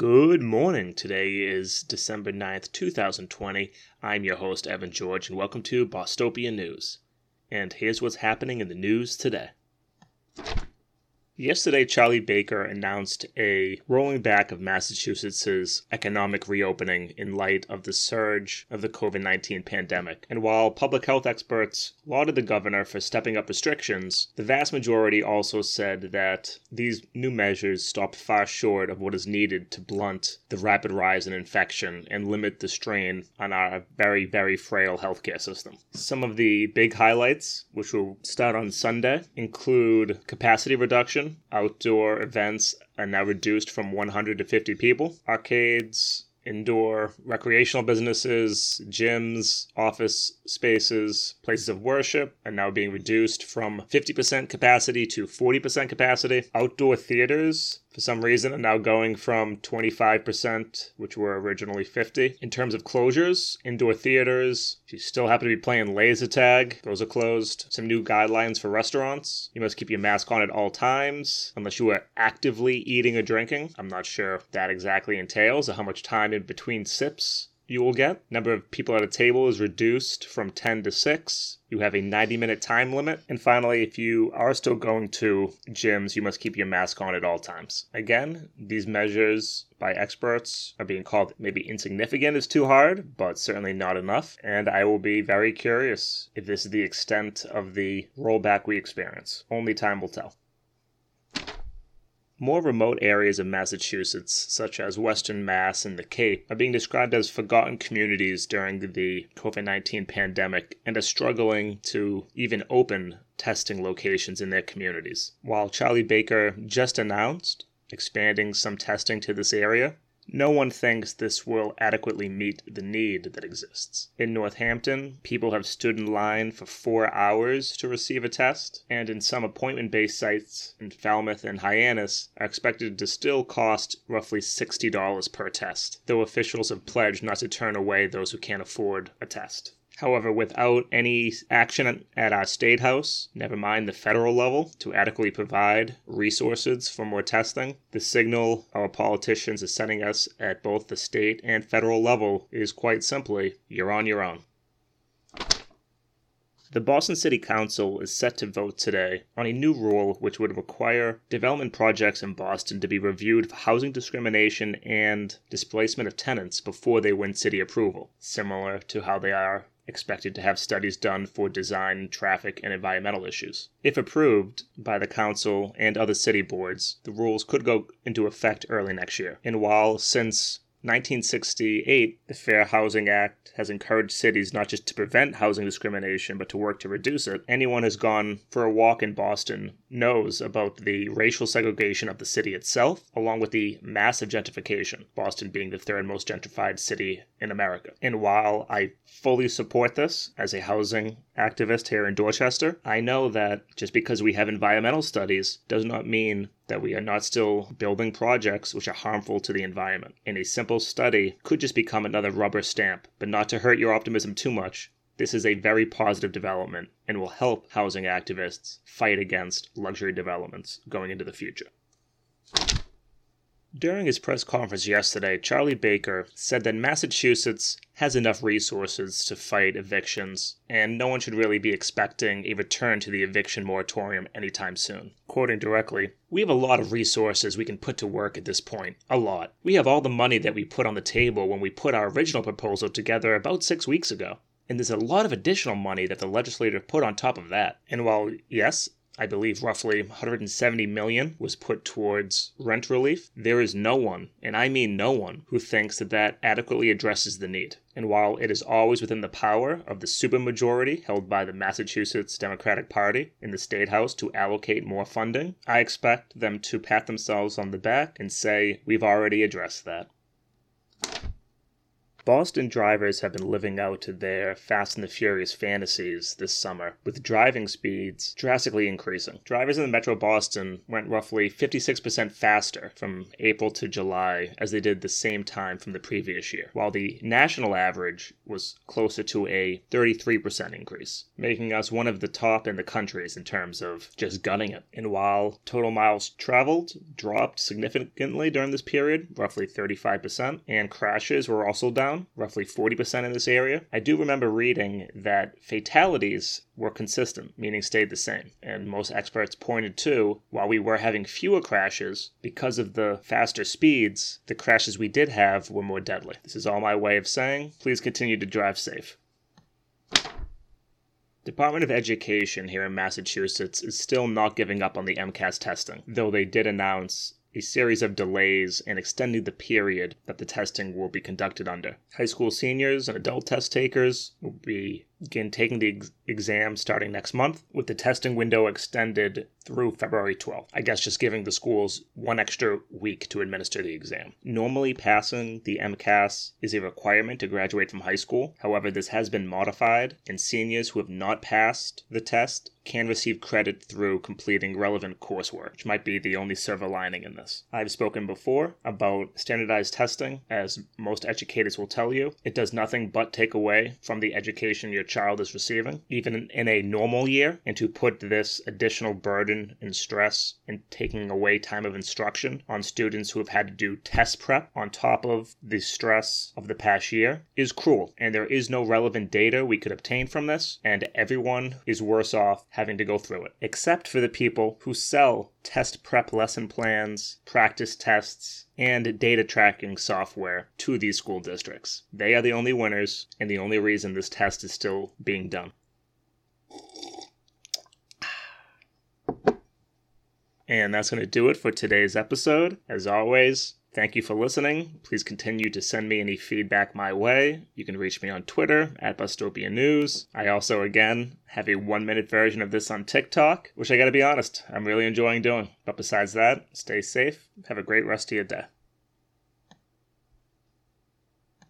Good morning. Today is December 9th, 2020. I'm your host, Evan George, and welcome to Bostopia News. And here's what's happening in the news today. Yesterday, Charlie Baker announced a rolling back of Massachusetts' economic reopening in light of the surge of the COVID 19 pandemic. And while public health experts lauded the governor for stepping up restrictions, the vast majority also said that these new measures stop far short of what is needed to blunt the rapid rise in infection and limit the strain on our very, very frail healthcare system. Some of the big highlights, which will start on Sunday, include capacity reduction outdoor events are now reduced from 100 to 50 people. Arcades, indoor recreational businesses, gyms, office spaces, places of worship are now being reduced from 50% capacity to 40% capacity. Outdoor theaters, for some reason, are now going from 25%, which were originally 50. In terms of closures, indoor theaters, if you still happen to be playing laser tag, those are closed. Some new guidelines for restaurants. You must keep your mask on at all times, unless you are actively eating or drinking. I'm not sure that exactly entails or how much time in between sips you will get. Number of people at a table is reduced from 10 to 6. You have a 90 minute time limit. And finally, if you are still going to gyms, you must keep your mask on at all times. Again, these measures by experts are being called maybe insignificant is too hard, but certainly not enough. And I will be very curious if this is the extent of the rollback we experience. Only time will tell. More remote areas of Massachusetts, such as Western Mass and the Cape, are being described as forgotten communities during the COVID 19 pandemic and are struggling to even open testing locations in their communities. While Charlie Baker just announced expanding some testing to this area, no one thinks this will adequately meet the need that exists. In Northampton, people have stood in line for four hours to receive a test, and in some appointment based sites in Falmouth and Hyannis are expected to still cost roughly $60 per test, though officials have pledged not to turn away those who can't afford a test. However, without any action at our state house, never mind the federal level, to adequately provide resources for more testing, the signal our politicians are sending us at both the state and federal level is quite simply you're on your own. The Boston City Council is set to vote today on a new rule which would require development projects in Boston to be reviewed for housing discrimination and displacement of tenants before they win city approval, similar to how they are expected to have studies done for design, traffic, and environmental issues. If approved by the council and other city boards, the rules could go into effect early next year. And while since 1968, the Fair Housing Act has encouraged cities not just to prevent housing discrimination, but to work to reduce it. Anyone who's gone for a walk in Boston knows about the racial segregation of the city itself, along with the massive gentrification, Boston being the third most gentrified city in America. And while I fully support this as a housing activist here in Dorchester, I know that just because we have environmental studies does not mean that we are not still building projects which are harmful to the environment. And a simple study could just become another rubber stamp, but not to hurt your optimism too much. This is a very positive development and will help housing activists fight against luxury developments going into the future. During his press conference yesterday, Charlie Baker said that Massachusetts has enough resources to fight evictions, and no one should really be expecting a return to the eviction moratorium anytime soon. Quoting directly, We have a lot of resources we can put to work at this point. A lot. We have all the money that we put on the table when we put our original proposal together about six weeks ago. And there's a lot of additional money that the legislature put on top of that. And while, yes, I believe roughly 170 million was put towards rent relief. There is no one, and I mean no one, who thinks that that adequately addresses the need. And while it is always within the power of the supermajority held by the Massachusetts Democratic Party in the State House to allocate more funding, I expect them to pat themselves on the back and say, we've already addressed that. Boston drivers have been living out their Fast and the Furious fantasies this summer, with driving speeds drastically increasing. Drivers in the Metro Boston went roughly 56% faster from April to July as they did the same time from the previous year, while the national average was closer to a 33% increase, making us one of the top in the countries in terms of just gunning it. And while total miles traveled dropped significantly during this period, roughly 35%, and crashes were also down, roughly 40% in this area, I do remember reading that fatalities were consistent, meaning stayed the same. And most experts pointed to, while we were having fewer crashes, because of the faster speeds, the crashes we did have were more deadly. This is all my way of saying, please continue to drive safe. Department of Education here in Massachusetts is still not giving up on the MCAS testing, though they did announce a series of delays in extending the period that the testing will be conducted under. High school seniors and adult test takers will begin taking the ex- exam starting next month, with the testing window extended through February 12th. I guess just giving the schools one extra week to administer the exam. Normally, passing the MCAS is a requirement to graduate from high school. However, this has been modified, and seniors who have not passed the test can receive credit through completing relevant coursework, which might be the only silver lining in this. I've spoken before about standardized testing, as most educators will tell you. It does nothing but take away from the education your child is receiving, even in a normal year, and to put this additional burden and stress and taking away time of instruction on students who have had to do test prep on top of the stress of the past year is cruel. And there is no relevant data we could obtain from this, and everyone is worse off having to go through it, except for the people who sell test prep lesson plans, practice tests, and data tracking software to these school districts. They are the only winners and the only reason this test is still being done. And that's going to do it for today's episode. As always, Thank you for listening. Please continue to send me any feedback my way. You can reach me on Twitter at Bostopia News. I also, again, have a one minute version of this on TikTok, which I gotta be honest, I'm really enjoying doing. But besides that, stay safe. Have a great rest of your day.